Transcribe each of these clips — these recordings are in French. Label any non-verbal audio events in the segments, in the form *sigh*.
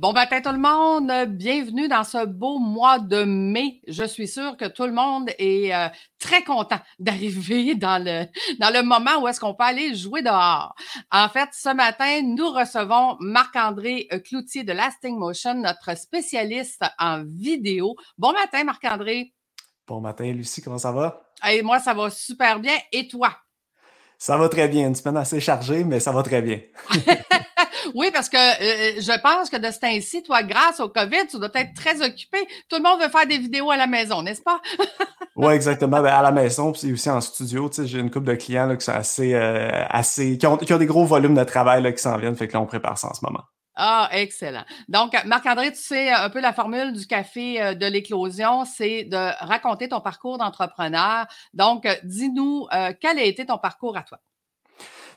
Bon matin tout le monde, bienvenue dans ce beau mois de mai. Je suis sûre que tout le monde est euh, très content *laughs* d'arriver dans le, dans le moment où est-ce qu'on peut aller jouer dehors. En fait, ce matin, nous recevons Marc-André euh, Cloutier de Lasting Motion, notre spécialiste en vidéo. Bon matin Marc-André. Bon matin Lucie, comment ça va? Et moi, ça va super bien. Et toi? Ça va très bien. Une semaine assez chargée, mais ça va très bien. *laughs* oui, parce que euh, je pense que de ce temps-ci, toi, grâce au COVID, tu dois être très occupé. Tout le monde veut faire des vidéos à la maison, n'est-ce pas? *laughs* oui, exactement. Ben, à la maison, puis aussi en studio. J'ai une couple de clients là, qui sont assez, euh, assez qui ont, qui, ont, des gros volumes de travail là, qui s'en viennent. Fait que là, on prépare ça en ce moment. Ah, excellent. Donc, Marc-André, tu sais un peu la formule du café euh, de l'éclosion, c'est de raconter ton parcours d'entrepreneur. Donc, euh, dis-nous, euh, quel a été ton parcours à toi?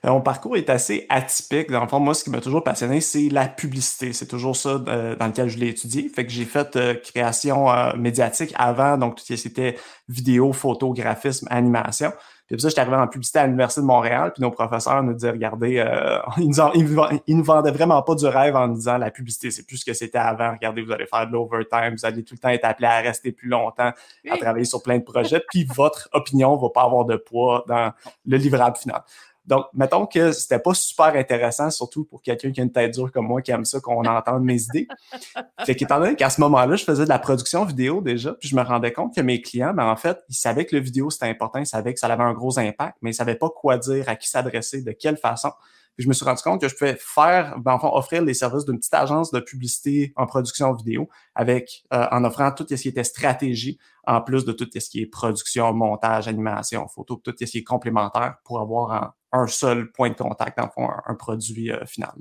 Mon parcours est assez atypique. Dans le fond, moi, ce qui m'a toujours passionné, c'est la publicité. C'est toujours ça dans lequel je l'ai étudié. Fait que j'ai fait création médiatique avant, donc tout ce qui était vidéo, photographisme, animation. Puis ça, j'étais arrivé en publicité à l'Université de Montréal, puis nos professeurs nous disaient, regardez, euh, *laughs* ils, nous nous vendaient vraiment pas du rêve en nous disant la publicité, c'est plus ce que c'était avant. Regardez, vous allez faire de l'overtime, vous allez tout le temps être appelé à rester plus longtemps, à travailler sur plein de projets, puis votre opinion va pas avoir de poids dans le livrable final. Donc, mettons que c'était pas super intéressant, surtout pour quelqu'un qui a une tête dure comme moi, qui aime ça, qu'on entende mes idées. *laughs* Fait qu'étant donné qu'à ce moment-là, je faisais de la production vidéo déjà, puis je me rendais compte que mes clients, ben, en fait, ils savaient que le vidéo, c'était important, ils savaient que ça avait un gros impact, mais ils savaient pas quoi dire, à qui s'adresser, de quelle façon. Je me suis rendu compte que je pouvais faire, ben, enfin, offrir les services d'une petite agence de publicité en production vidéo avec, euh, en offrant tout ce qui était stratégie, en plus de tout ce qui est production, montage, animation, photo, tout ce qui est complémentaire pour avoir un, seul point de contact, dans un, un produit euh, final.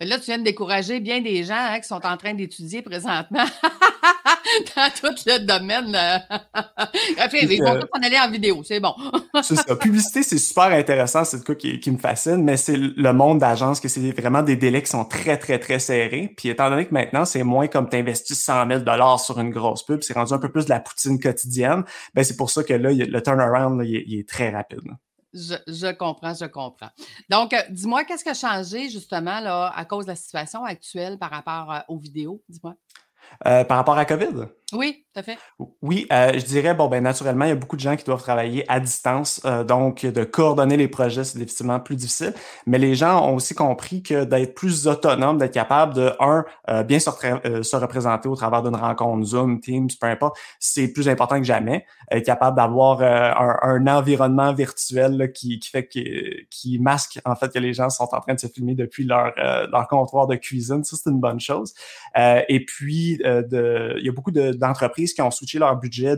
Là, tu viens de décourager bien des gens hein, qui sont en train d'étudier présentement *laughs* *laughs* dans tout le domaine. *laughs* enfin, ils vont s'en aller en vidéo, c'est bon. *laughs* c'est ça. Publicité, c'est super intéressant, c'est le cas qui, qui, me fascine, mais c'est le monde d'agence que c'est vraiment des délais qui sont très, très, très serrés. Puis étant donné que maintenant, c'est moins comme tu investis 100 000 sur une grosse pub, c'est rendu un peu plus de la poutine quotidienne, ben c'est pour ça que là, le turnaround, il, il est très rapide. Je, comprends, je comprends. Donc, euh, dis-moi, qu'est-ce qui a changé justement là, à cause de la situation actuelle par rapport euh, aux vidéos? Dis-moi. Euh, par rapport à COVID? Oui, tout à fait. Oui, euh, je dirais, bon, ben naturellement, il y a beaucoup de gens qui doivent travailler à distance, euh, donc de coordonner les projets, c'est définitivement plus difficile. Mais les gens ont aussi compris que d'être plus autonome, d'être capable de, un, bien se, se, représenter au travers d'une rencontre Zoom, Teams, peu importe, c'est plus important que jamais. Être capable d'avoir un, un, environnement virtuel qui, qui, fait que, qui masque, en fait, que les gens sont en train de se filmer depuis leur, leur comptoir de cuisine. Ça, c'est une bonne chose. et puis, de, il y a beaucoup de d'entreprises qui ont switché leur budget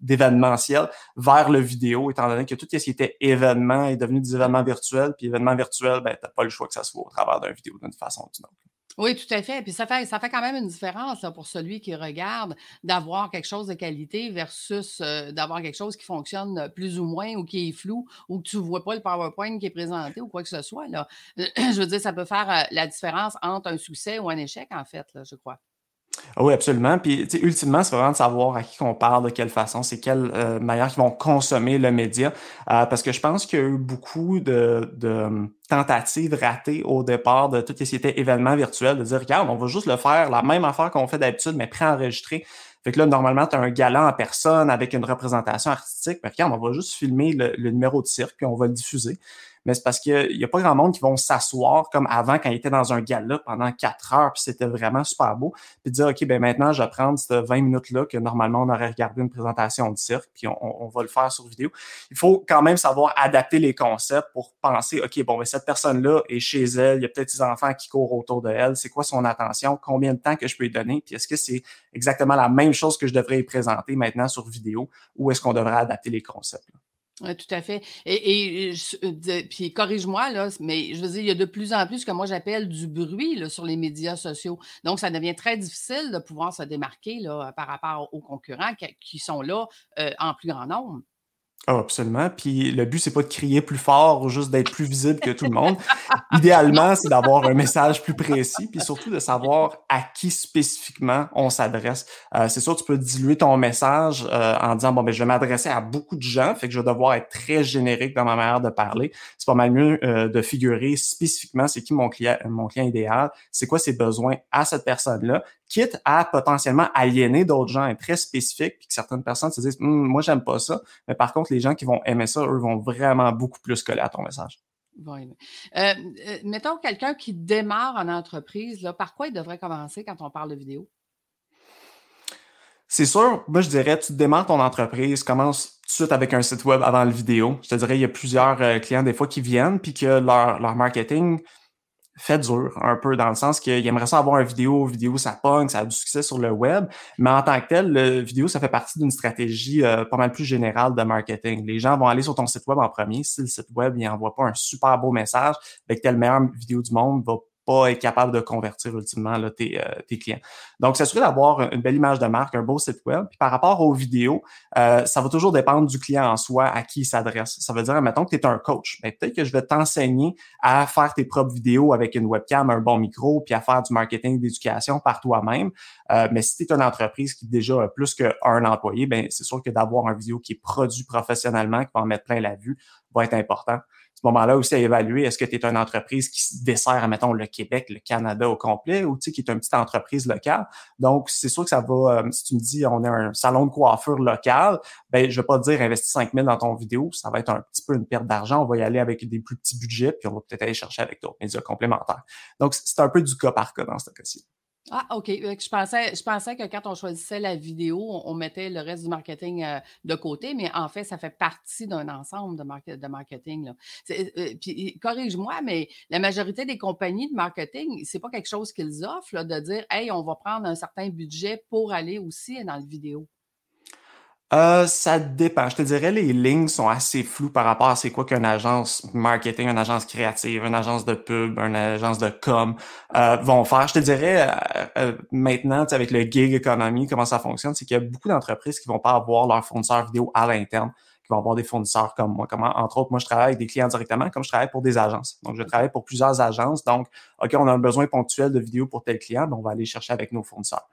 d'événementiel vers le vidéo, étant donné que tout ce qui était événement est devenu des événements virtuels, puis événements virtuels, ben, tu n'as pas le choix que ça soit au travers d'une vidéo d'une façon ou d'une autre. Oui, tout à fait. Puis ça fait, ça fait quand même une différence pour celui qui regarde d'avoir quelque chose de qualité versus euh, d'avoir quelque chose qui fonctionne plus ou moins ou qui est flou ou que tu ne vois pas le PowerPoint qui est présenté ou quoi que ce soit. Là. *clears throat* Je veux dire, ça peut faire euh, la différence entre un succès ou un échec, en fait, là, je crois. Ah oui, absolument. Puis, ultimement, c'est vraiment de savoir à qui on parle, de quelle façon, c'est quelle euh, manière qu'ils vont consommer le média. Euh, parce que je pense qu'il y a eu beaucoup de, de, hum, tentatives ratées au départ de tout ce qui était événement virtuel, de dire, regarde, on va juste le faire, la même affaire qu'on fait d'habitude, mais préenregistré. Fait que là, normalement, tu as un galant en personne avec une représentation artistique. Mais regarde, on va juste filmer le, le numéro de cirque, puis on va le diffuser mais c'est parce qu'il n'y a pas grand monde qui vont s'asseoir comme avant quand ils étaient dans un gala pendant quatre heures, puis c'était vraiment super beau, puis dire, OK, ben maintenant, je vais prendre ces 20 minutes-là que normalement, on aurait regardé une présentation de cirque, puis on, va le faire sur vidéo. Il faut quand même savoir adapter les concepts pour penser, OK, bon, ben cette personne-là est chez elle, il y a peut-être des enfants qui courent autour de elle, c'est quoi son attention, combien de temps que je peux lui donner, puis est-ce que c'est exactement la même chose que je devrais y présenter maintenant sur vidéo, ou est-ce qu'on devrait adapter les concepts? Tout à fait. Et, euh, puis corrige-moi, là, mais je veux dire, il y a de plus en plus ce que moi j'appelle du bruit sur les médias sociaux. Donc, ça devient très difficile de pouvoir se démarquer là, par rapport aux concurrents qui, sont là euh, en plus grand nombre. Oh, absolument. Puis le but, c'est pas de crier plus fort ou juste d'être plus visible que tout le monde. Idéalement, c'est d'avoir un message plus précis, puis surtout de savoir à qui spécifiquement on s'adresse. Euh, c'est sûr, tu peux diluer ton message euh, en disant bon ben je vais m'adresser à beaucoup de gens, fait que je vais devoir être très générique dans ma manière de parler. C'est pas mal mieux euh, de figurer spécifiquement c'est qui mon client, mon client idéal, c'est quoi ses besoins à cette personne-là, quitte à potentiellement aliéner d'autres gens, être très spécifique, puis que certaines personnes se disent hum, moi j'aime pas ça, mais par contre les gens qui vont aimer ça, eux vont vraiment beaucoup plus coller à ton message. Euh, euh, mettons quelqu'un qui démarre en entreprise, là, par quoi il devrait commencer quand on parle de vidéo? C'est sûr, moi je dirais, tu démarres ton entreprise, commence tout de suite avec un site web avant le vidéo. Je te dirais, il y a plusieurs euh, clients des fois qui viennent, puis que leur, leur marketing, fait dur un peu dans le sens qu'il aimerait ça avoir une vidéo, vidéo ça pogne, ça a du succès sur le web, mais en tant que tel, le vidéo ça fait partie d'une stratégie euh, pas mal plus générale de marketing. Les gens vont aller sur ton site web en premier, si le site web il envoie pas un super beau message, avec telle meilleure vidéo du monde va pas être capable de convertir ultimement là, tes, euh, tes, clients. Donc, s'assurer d'avoir une belle image de marque, un beau site web. Puis par rapport aux vidéos, euh, ça va toujours dépendre du client en soi, à qui il s'adresse. Ça veut dire, mettons que tu es un coach. Ben, peut-être que je vais t'enseigner à faire tes propres vidéos avec une webcam, un bon micro, puis à faire du marketing d'éducation par toi-même. Euh, mais si tu es une entreprise qui déjà a plus qu'un employé, ben c'est sûr que d'avoir un vidéo qui est produit professionnellement, qui va en mettre plein la vue, va être important moment-là aussi à évaluer est-ce que tu es une entreprise qui se dessert, mettons, le Québec, le Canada au complet, ou tu sais, qui est une petite entreprise locale? Donc, c'est sûr que ça va, euh, si tu me dis on est un salon de coiffure local, ben je vais pas te dire investis 5 000 dans ton vidéo, ça va être un petit peu une perte d'argent. On va y aller avec des plus petits budgets, puis on va peut-être aller chercher avec d'autres médias complémentaires. Donc, c'est un peu du cas par cas dans ce cas-ci. Ah, OK. Je pensais, je pensais que quand on choisissait la vidéo, on, mettait le reste du marketing euh, de côté, mais en fait, ça fait partie d'un ensemble de, marketing. Là. Euh, puis, corrige-moi, mais la majorité des compagnies de marketing, c'est pas quelque chose qu'ils offrent de dire, hey, on va prendre un certain budget pour aller aussi dans le vidéo. Euh, ça dépend. Je te dirais, les lignes sont assez floues par rapport à c'est quoi qu'une agence marketing, une agence créative, une agence de pub, une agence de com euh, vont faire. Je te dirais, euh, euh maintenant, avec le gig economy, comment ça fonctionne, c'est qu'il y a beaucoup d'entreprises qui vont pas avoir leur fournisseur vidéo à l'interne qui vont avoir des fournisseurs comme moi. Comment, entre autres, moi, je travaille avec des clients directement, comme je travaille pour des agences. Donc, je travaille pour plusieurs agences. Donc, OK, on a un besoin ponctuel de vidéo pour tel client, ben, on va aller chercher avec nos fournisseurs.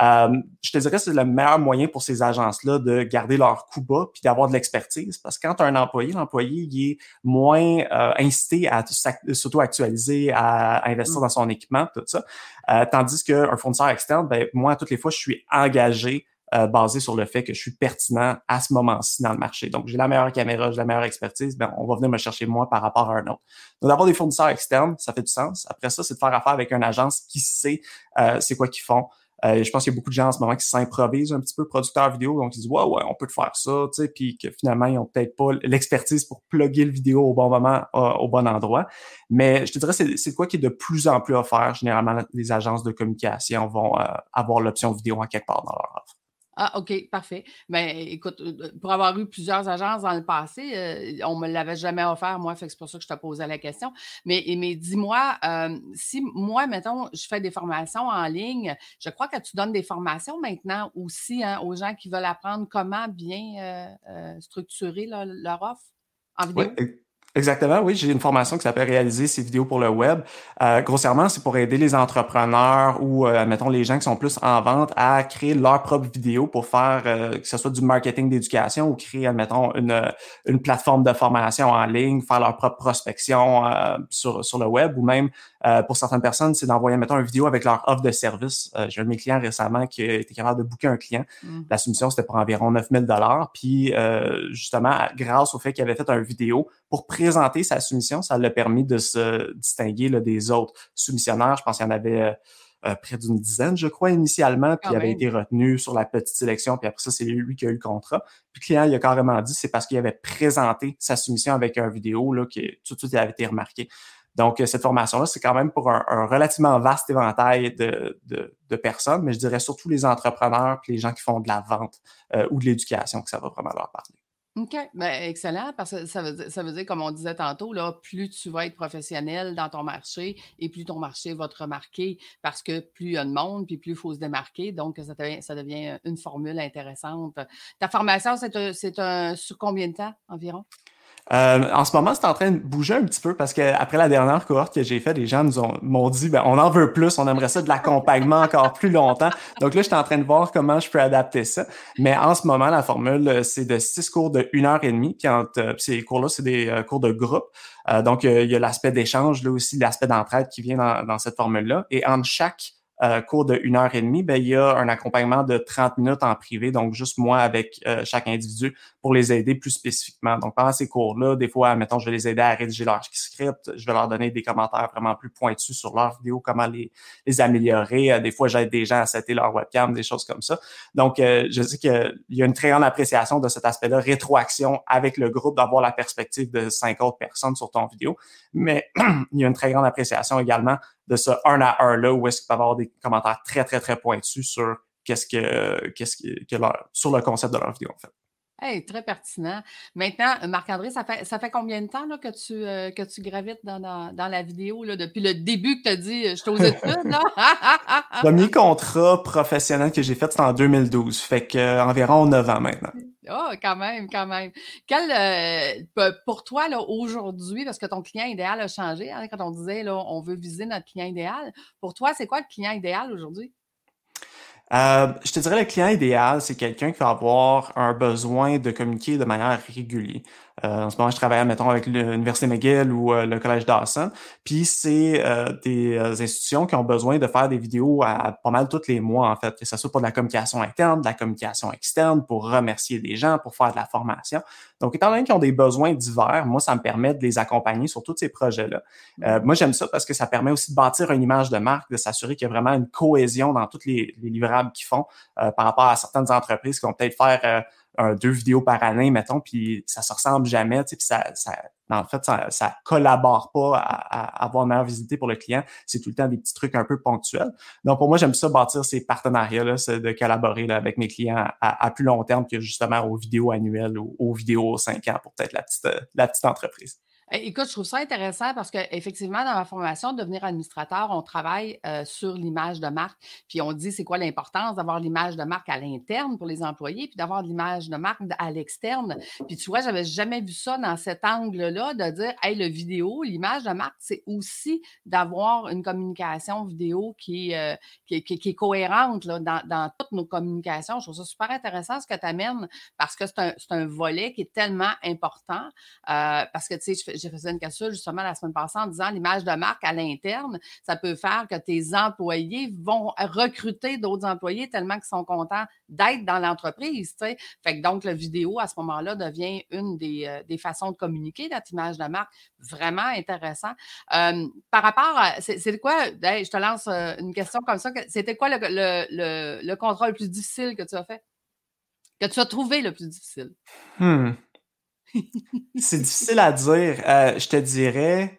Euh, je te dirais que c'est le meilleur moyen pour ces agences-là de garder leur coût bas puis d'avoir de l'expertise. Parce que quand tu as un employé, l'employé il est moins euh, incité à s'auto-actualiser, à, investir mm. dans son équipement, tout ça. Euh, tandis qu'un fournisseur externe, ben, moi, toutes les fois, je suis engagé euh, basé sur le fait que je suis pertinent à ce moment-ci dans le marché. Donc, j'ai la meilleure caméra, j'ai la meilleure expertise, ben, on va venir me chercher moi par rapport à un autre. Donc, d'avoir des fournisseurs externes, ça fait du sens. Après ça, c'est de faire affaire avec une agence qui sait euh, c'est quoi qu'ils font. Euh, je pense qu'il y a beaucoup de gens en ce moment qui s'improvisent un petit peu producteurs vidéo, donc ils disent ouais ouais on peut te faire ça, tu sais, puis que finalement ils ont peut-être pas l'expertise pour plugger le vidéo au bon moment, au bon endroit. Mais je te dirais c'est c'est quoi qui est de plus en plus offert. Généralement les agences de communication vont avoir l'option vidéo en quelque part dans leur offre. Ah, OK, parfait. Ben, écoute, euh, euh, pour avoir eu plusieurs agences dans le passé, euh, on ne me l'avait jamais offert, moi, fait c'est pour ça que je te posais la question. Mais, mais dis-moi, si moi, mettons, je fais des formations en ligne, je crois que tu donnes des formations maintenant aussi hein, aux gens qui veulent apprendre comment bien structurer leur offre en vidéo? Exactement, oui. J'ai une formation qui s'appelle Réaliser ses vidéos pour le web. Euh, grossièrement, c'est pour aider les entrepreneurs ou, euh, mettons, les gens qui sont plus en vente à créer leur propre vidéo pour faire, euh, que ce soit du marketing d'éducation ou créer, admettons, une, une plateforme de formation en ligne, faire leur propre prospection euh, sur, sur le web ou même, euh, pour certaines personnes, c'est d'envoyer, mettons, une vidéo avec leur offre de service. J'ai un de mes clients récemment qui été capable de booker un client. Mm. La soumission, c'était pour environ 9000 dollars. Puis, justement, grâce au fait qu'il avait fait une vidéo pour présenter sa soumission, ça l'a permis de se distinguer là, des autres soumissionnaires. Je pense qu'il y en avait euh, euh, près d'une dizaine, je crois, initialement, puis il avait été retenu sur la petite sélection, puis après ça, c'est lui qui a eu le contrat. Puis le client, il a carrément dit, c'est parce qu'il avait présenté sa soumission avec une vidéo là, qui tout de suite avait été remarqué. Donc, euh, cette formation-là, c'est quand même pour un, relativement vaste éventail de, de, personnes, mais je dirais surtout les entrepreneurs puis les gens qui font de la vente ou de l'éducation que ça va vraiment leur parler. OK, ben, excellent, parce que ça veut, dire, comme on disait tantôt, là, plus tu vas être professionnel dans ton marché et plus ton marché va te remarquer parce que plus il y a de monde, puis plus il faut se démarquer. Donc, ça devient, ça devient une formule intéressante. Ta formation, c'est un, sur combien de temps environ? Euh, en ce moment, c'est en train de bouger un petit peu parce qu'après la dernière cohorte que j'ai faite, les gens nous ont, m'ont dit ben, on en veut plus, on aimerait ça de l'accompagnement encore plus longtemps. Donc là, je suis en train de voir comment je peux adapter ça. Mais en ce moment, la formule, c'est de six cours de une heure et demie. Puis entre, ces cours-là, c'est des euh, cours de groupe. Euh, donc, il y a l'aspect d'échange, là aussi, l'aspect d'entraide qui vient dans, dans cette formule-là. Et entre chaque euh, cours de une heure et demie, ben, il y a un accompagnement de 30 minutes en privé, donc juste moi avec euh, chaque individu pour les aider plus spécifiquement. Donc, pendant ces cours-là, des fois, mettons, je vais les aider à rédiger leur script, je vais leur donner des commentaires vraiment plus pointus sur leur vidéo, comment les, les améliorer. Euh, des fois, j'aide des gens à setter leur webcam, des choses comme ça. Donc, euh, je sais qu'il y a une très grande appréciation de cet aspect-là, rétroaction avec le groupe, d'avoir la perspective de cinq autres personnes sur ton vidéo. Mais *clears throat* il y a une très grande appréciation également de ce un à un là où est-ce qu'il peut y avoir des commentaires très, très, très pointus sur qu'est-ce que, qu'est-ce que, sur le concept de leur vidéo, en fait. Hey, très pertinent. Maintenant, Marc-André, ça fait, ça fait combien de temps là, que, tu, euh, que tu gravites dans, dans, la vidéo là, depuis le début que tu as dit je suis aux études? Là? *laughs* Premier contrat professionnel que j'ai fait, c'était en 2012. Fait que euh, environ 9 ans maintenant. Oh, quand même, quand même. Quel, euh, pour toi, là, aujourd'hui, parce que ton client idéal a changé, hein, quand on disait là, on veut viser notre client idéal, pour toi, c'est quoi le client idéal aujourd'hui? Euh, je te dirais le client idéal, c'est quelqu'un qui va avoir un besoin de communiquer de manière régulière. Euh, en ce moment, je travaille, mettons, avec l'Université McGill ou euh, le Collège Dawson. Puis c'est euh, des institutions qui ont besoin de faire des vidéos à, pas mal tous les mois, en fait, que ce soit pour de la communication interne, de la communication externe, pour remercier des gens, pour faire de la formation. Donc, étant donné qu'ils ont des besoins divers, moi, ça me permet de les accompagner sur tous ces projets-là. Euh, moi, j'aime ça parce que ça permet aussi de bâtir une image de marque, de s'assurer qu'il y a vraiment une cohésion dans tous les, les livrables qu'ils font par rapport à certaines entreprises qui vont peut-être faire deux vidéos par année, mettons, puis ça se ressemble jamais, tu sais, puis ça, ça, en fait, ça, ça collabore pas à, avoir une meilleure visibilité pour le client. C'est tout le temps des petits trucs un peu ponctuels. Donc, pour moi, j'aime ça bâtir ces partenariats-là, de collaborer là, avec mes clients à, plus long terme que justement aux vidéos annuelles ou aux vidéos 5 ans pour peut-être la petite, la petite entreprise. Eh, écoute, je trouve ça intéressant parce qu'effectivement, dans ma formation, devenir administrateur, on travaille sur l'image de marque. Puis on dit c'est quoi l'importance d'avoir l'image de marque à l'interne pour les employés, puis d'avoir l'image de marque à l'externe. Puis tu vois, j'avais jamais vu ça dans cet angle-là, de dire, hey, le vidéo, l'image de marque, c'est aussi d'avoir une communication vidéo qui, est cohérente dans, toutes nos communications. Je trouve ça super intéressant ce que tu amènes parce que c'est un, volet qui est tellement important. Parce que, tu sais, j'ai fait une cassure justement la semaine passée en disant l'image de marque à l'interne, ça peut faire que tes employés vont recruter d'autres employés tellement qu'ils sont contents d'être dans l'entreprise. Fait que donc, la vidéo à ce moment-là devient une des, euh, des, façons de communiquer notre image de marque. Vraiment intéressant. Euh, par rapport à. C'est quoi? je te lance euh, une question comme ça. C'était quoi le, le, le, contrôle le plus difficile que tu as fait? Que tu as trouvé le plus difficile? Hmm c'est difficile à dire. Euh, je te dirais.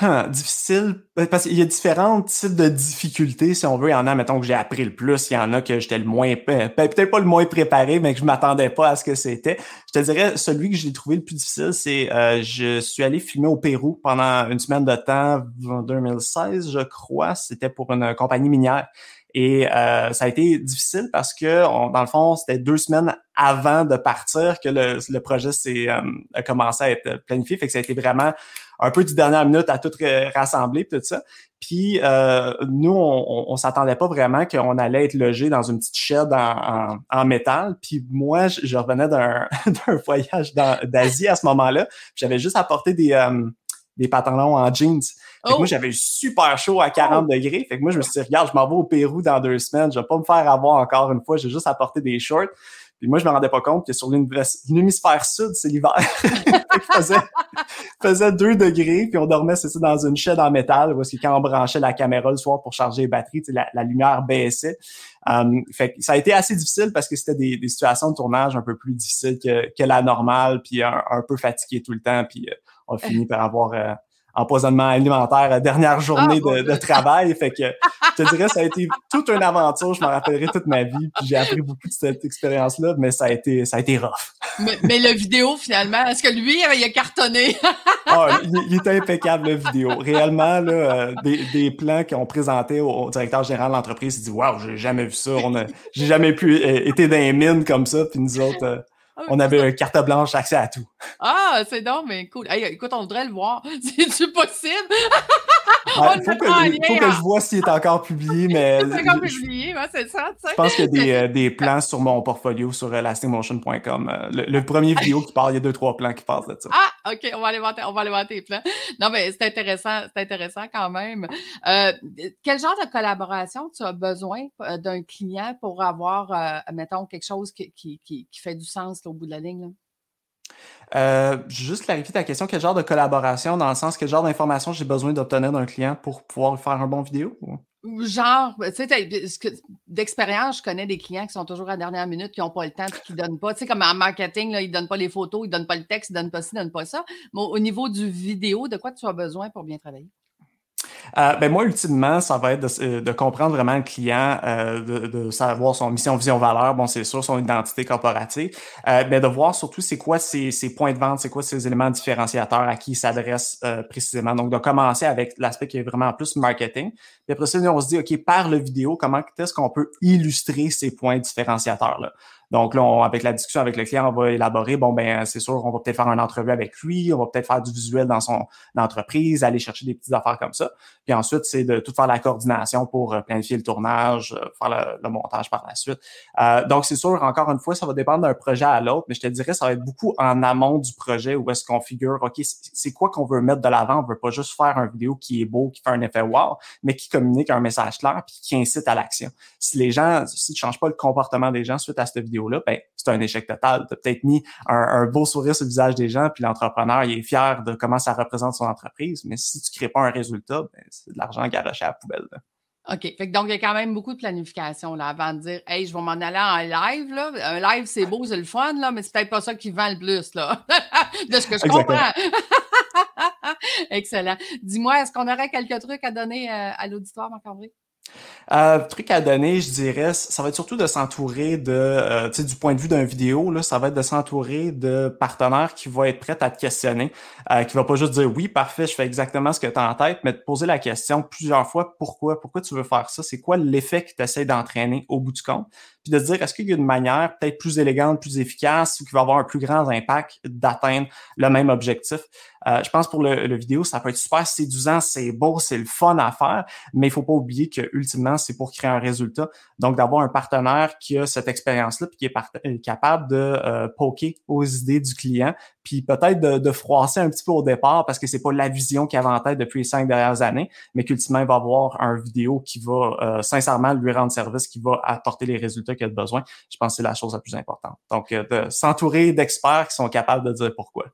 Hein, difficile. Euh, parce qu'il y a différents types de difficultés, si on veut. Il y en a, mettons, que j'ai appris le plus. Il y en a que j'étais le moins. Peut-être pas le moins préparé, mais que je m'attendais pas à ce que c'était. Je te dirais, celui que j'ai trouvé le plus difficile, c'est euh, je suis allé filmer au Pérou pendant une semaine de temps, en 2016, je crois. C'était pour une compagnie minière. Et euh, ça a été difficile parce que, dans le fond, c'était deux semaines avant de partir que le, le projet s'est euh, a commencé à être planifié. Fait que ça a été vraiment un peu du dernière minute à tout rassembler tout ça. Puis euh, nous, on, on, s'attendait pas vraiment qu'on allait être logé dans une petite shed en, en, métal. Puis moi, je, revenais d'un *laughs* voyage d'Asie à ce moment-là. J'avais juste apporté des, des pantalons en jeans. Moi, oh! j'avais super chaud à 40 degrés. Fait que moi, je me suis dit, regarde, je m'en vais au Pérou dans deux semaines. Je vais pas me faire avoir encore une fois. J'ai juste apporté des shorts. Puis moi, je me rendais pas compte que sur l'hémisphère sud, c'est l'hiver. *laughs* il faisait, faisait 2 degrés, puis on dormait, c'est ça, dans une chaîne en métal, parce que quand on branchait la caméra le soir pour charger les batteries, la, la lumière baissait. Um, fait que ça a été assez difficile parce que c'était des, des, situations de tournage un peu plus difficiles que, que la normale, puis un, peu fatigué tout le temps, puis euh, a fini par avoir... Euh, empoisonnement alimentaire dernière journée ah, de, travail. Fait que je te dirais, ça a été toute une aventure. Je m'en rappellerai toute ma vie. Puis j'ai appris beaucoup de cette expérience-là, mais ça a été, ça a été rough. Mais, le vidéo, finalement, est-ce que lui, il a cartonné? ah, il, était impeccable, le vidéo. Réellement, là, euh, des, des, plans qu'on présentait au, directeur général de l'entreprise, il dit Waouh, j'ai jamais vu ça. On a, j'ai jamais pu euh, été dans les mines comme ça. Puis nous autres, euh, on avait une carte blanche, accès à tout. Ah, c'est donc, mais cool. écoute, on voudrait le voir. *laughs* C'est-tu possible? *laughs* Il faut, que, je vois s'il est encore publié, *laughs* mais. C'est encore publié, c'est ça. Je pense qu'il y a des, euh, plans sur mon portfolio sur elasticmotion.com. Euh, le, premier vidéo qui parle, il y a deux, trois plans qui passent de ça. Ah, OK, on va aller voir, on va aller voir tes plans. Non, mais c'est intéressant, c'est intéressant quand même. Euh, quel genre de collaboration tu as besoin d'un client pour avoir, mettons, quelque chose qui, qui, qui, fait du sens au bout de la ligne? Euh, juste clarifier ta question, quel genre de collaboration, dans le sens, quel genre d'informations j'ai besoin d'obtenir d'un client pour pouvoir faire un bon vidéo? Genre, tu sais, d'expérience, je connais des clients qui sont toujours à la dernière minute, qui n'ont pas le temps, qui ne donnent pas. Tu sais, comme en marketing, ils ne donnent pas les photos, ils ne donnent pas le texte, ils ne donnent pas ci, ils ne donnent pas ça. Mais au niveau du vidéo, de quoi tu as besoin pour bien travailler? Euh, ben moi, ultimement, ça va être de, euh, de comprendre vraiment le client, euh, de, de, savoir son mission, vision, valeur, bon, c'est sûr, son identité corporative, euh, mais de voir surtout c'est quoi ses, points de vente, c'est quoi ses éléments différenciateurs à qui il s'adresse euh, précisément. Donc, de commencer avec l'aspect qui est vraiment plus marketing. Puis après ça, on se dit, OK, par le vidéo, comment est-ce qu'on peut illustrer ces points différenciateurs-là? Donc là, avec la discussion avec le client, on va élaborer, bon, ben c'est sûr, on va peut-être faire une entrevue avec lui, on va peut-être faire du visuel dans son entreprise, aller chercher des petites affaires comme ça. Puis ensuite, c'est de tout faire la coordination pour euh, planifier le tournage, euh, faire le, montage par la suite. Euh, donc, c'est sûr, encore une fois, ça va dépendre d'un projet à l'autre, mais je te dirais, ça va être beaucoup en amont du projet où est-ce qu'on figure, OK, c'est quoi qu'on veut mettre de l'avant? On veut pas juste faire un vidéo qui est beau, qui fait un effet wow, mais qui communique un message clair puis qui incite à l'action. Si les gens, si tu changes pas le comportement des gens suite à cette vidéo ben, c'est un échec total. Tu as peut-être mis un, beau sourire sur le visage des gens, puis l'entrepreneur, il est fier de comment ça représente son entreprise, mais si tu crées pas un résultat, ben, c'est de l'argent garoché à la poubelle. OK. Fait donc, il y a quand même beaucoup de planification là, avant de dire Hey, je vais m'en aller en live. Là. Un live, c'est beau, c'est le fun, là, mais c'est peut-être pas ça qui vend le plus, là. *laughs* de ce que je comprends. *laughs* Excellent. Dis-moi, est-ce qu'on aurait quelques trucs à donner euh, à l'auditoire, Marc-André? Euh, truc à donner, je dirais, ça va être surtout de s'entourer de, euh, tu sais, du point de vue d'un vidéo, là, ça va être de s'entourer de partenaires qui vont être prêts à te questionner, euh, qui va pas juste dire oui, parfait, je fais exactement ce que tu as en tête, mais te poser la question plusieurs fois, pourquoi, pourquoi tu veux faire ça, c'est quoi l'effet que tu essaies d'entraîner au bout du compte, puis de dire, est-ce qu'il y a une manière peut-être plus élégante, plus efficace, ou qui va avoir un plus grand impact d'atteindre le même objectif? Euh, je pense pour le, le, vidéo, ça peut être super séduisant, c'est beau, c'est le fun à faire, mais il faut pas oublier que ultimement, c'est pour créer un résultat. Donc, d'avoir un partenaire qui a cette expérience-là, puis qui est, euh, capable de euh, poker aux idées du client, puis peut-être de, de, froisser un petit peu au départ parce que c'est pas la vision qu'il avait en tête depuis les cinq dernières années, mais qu'ultimement, il va avoir un vidéo qui va euh, sincèrement lui rendre service, qui va apporter les résultats qu'il a besoin. Je pense que c'est la chose la plus importante. Donc, de s'entourer d'experts qui sont capables de dire pourquoi.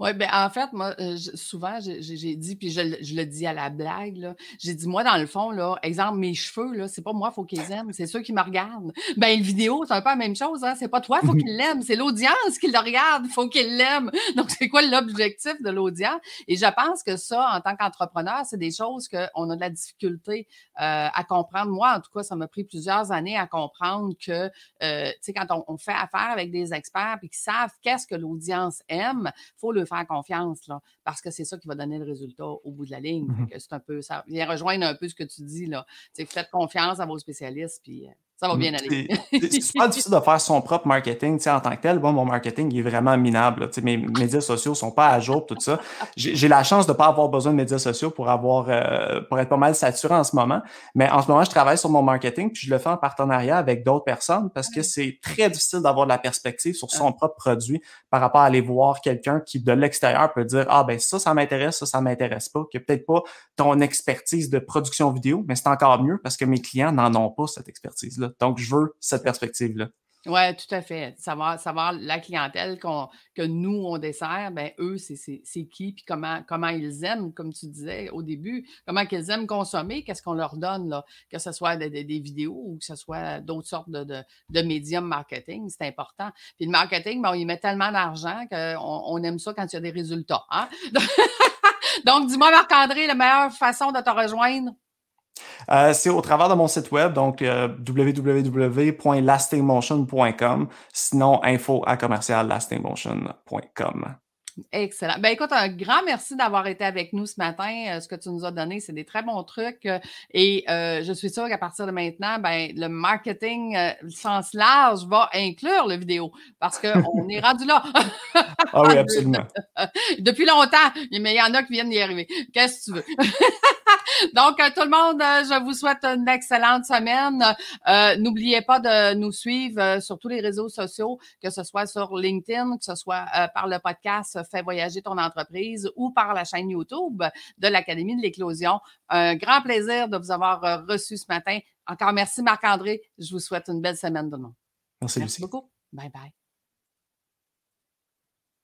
Oui, ben en fait, moi, euh, souvent, j'ai dit, puis je, le dis à la blague, j'ai dit, moi, dans le fond, là, exemple, mes cheveux, c'est pas moi, il faut qu'ils aiment, c'est ceux qui me regardent. Ben, une vidéo, c'est un peu la même chose, hein? C'est pas toi, il faut qu'il l'aime, c'est l'audience qui le regarde, il faut qu'il l'aime. *laughs* Donc, c'est quoi l'objectif de l'audience? Et je pense que ça, en tant qu'entrepreneur, c'est des choses qu'on a de la difficulté euh, à comprendre. Moi, en tout cas, ça m'a pris plusieurs années à comprendre que, euh, tu sais, quand on, fait affaire avec des experts et qui savent qu'est-ce que l'audience aime, faut le faire confiance, là, parce que c'est ça qui va donner le résultat au bout de la ligne. Mmh c'est un peu, ça vient rejoindre un peu ce que tu dis, là. faites confiance à vos spécialistes, puis euh, ça va bien aller. c'est *laughs* super difficile de faire son propre marketing en tant que tel. Bon, mon marketing est vraiment minable. Mes *laughs* médias sociaux sont pas à jour, tout ça. J'ai la chance de ne pas avoir besoin de médias sociaux pour avoir euh, pour être pas mal saturé en ce moment. Mais en ce moment, je travaille sur mon marketing, puis je le fais en partenariat avec d'autres personnes parce que c'est très difficile d'avoir de la perspective sur son propre produit par rapport à aller voir quelqu'un qui, de l'extérieur, peut dire Ah ben ça, ça m'intéresse, ça, ça m'intéresse pas, qui peut-être pas ton expertise de production vidéo, mais c'est encore mieux parce que mes clients n'en ont pas cette expertise-là. Donc, je veux cette perspective-là. Oui, tout à fait. Savoir, la clientèle que nous, on dessert, ben eux, c'est qui, puis comment, comment ils aiment, comme tu disais au début, comment ils aiment consommer, qu'est-ce qu'on leur donne, là, que ce soit des, vidéos ou que ce soit d'autres sortes de, de, médiums marketing, c'est important. Puis le marketing, ben, on y met tellement d'argent qu'on on aime ça quand il y a des résultats. Hein? *laughs* Donc, dis-moi, Marc-André, la meilleure façon de te rejoindre? Euh, c'est au travers de mon site web, donc euh, www.lastingmotion.com. Sinon, info à commercial lastingmotion.com. Excellent. Ben écoute, un grand merci d'avoir été avec nous ce matin. Euh, ce que tu nous as donné, c'est des très bons trucs. Euh, et euh, je suis sûre qu'à partir de maintenant, ben, le marketing sens large va inclure le vidéo parce qu'on est rendu là. *laughs* ah oui, absolument. *laughs* Depuis longtemps, mais il y en a qui viennent d'y arriver. Qu'est-ce que tu veux? *laughs* *laughs* Donc, tout le monde, je vous souhaite une excellente semaine. N'oubliez pas de nous suivre sur tous les réseaux sociaux, que ce soit sur LinkedIn, que ce soit par le podcast Fais voyager ton entreprise ou par la chaîne YouTube de l'Académie de l'éclosion. Un grand plaisir de vous avoir euh, reçu ce matin. Encore merci Marc-André. Je vous souhaite une belle semaine de Merci, merci beaucoup. Bye bye.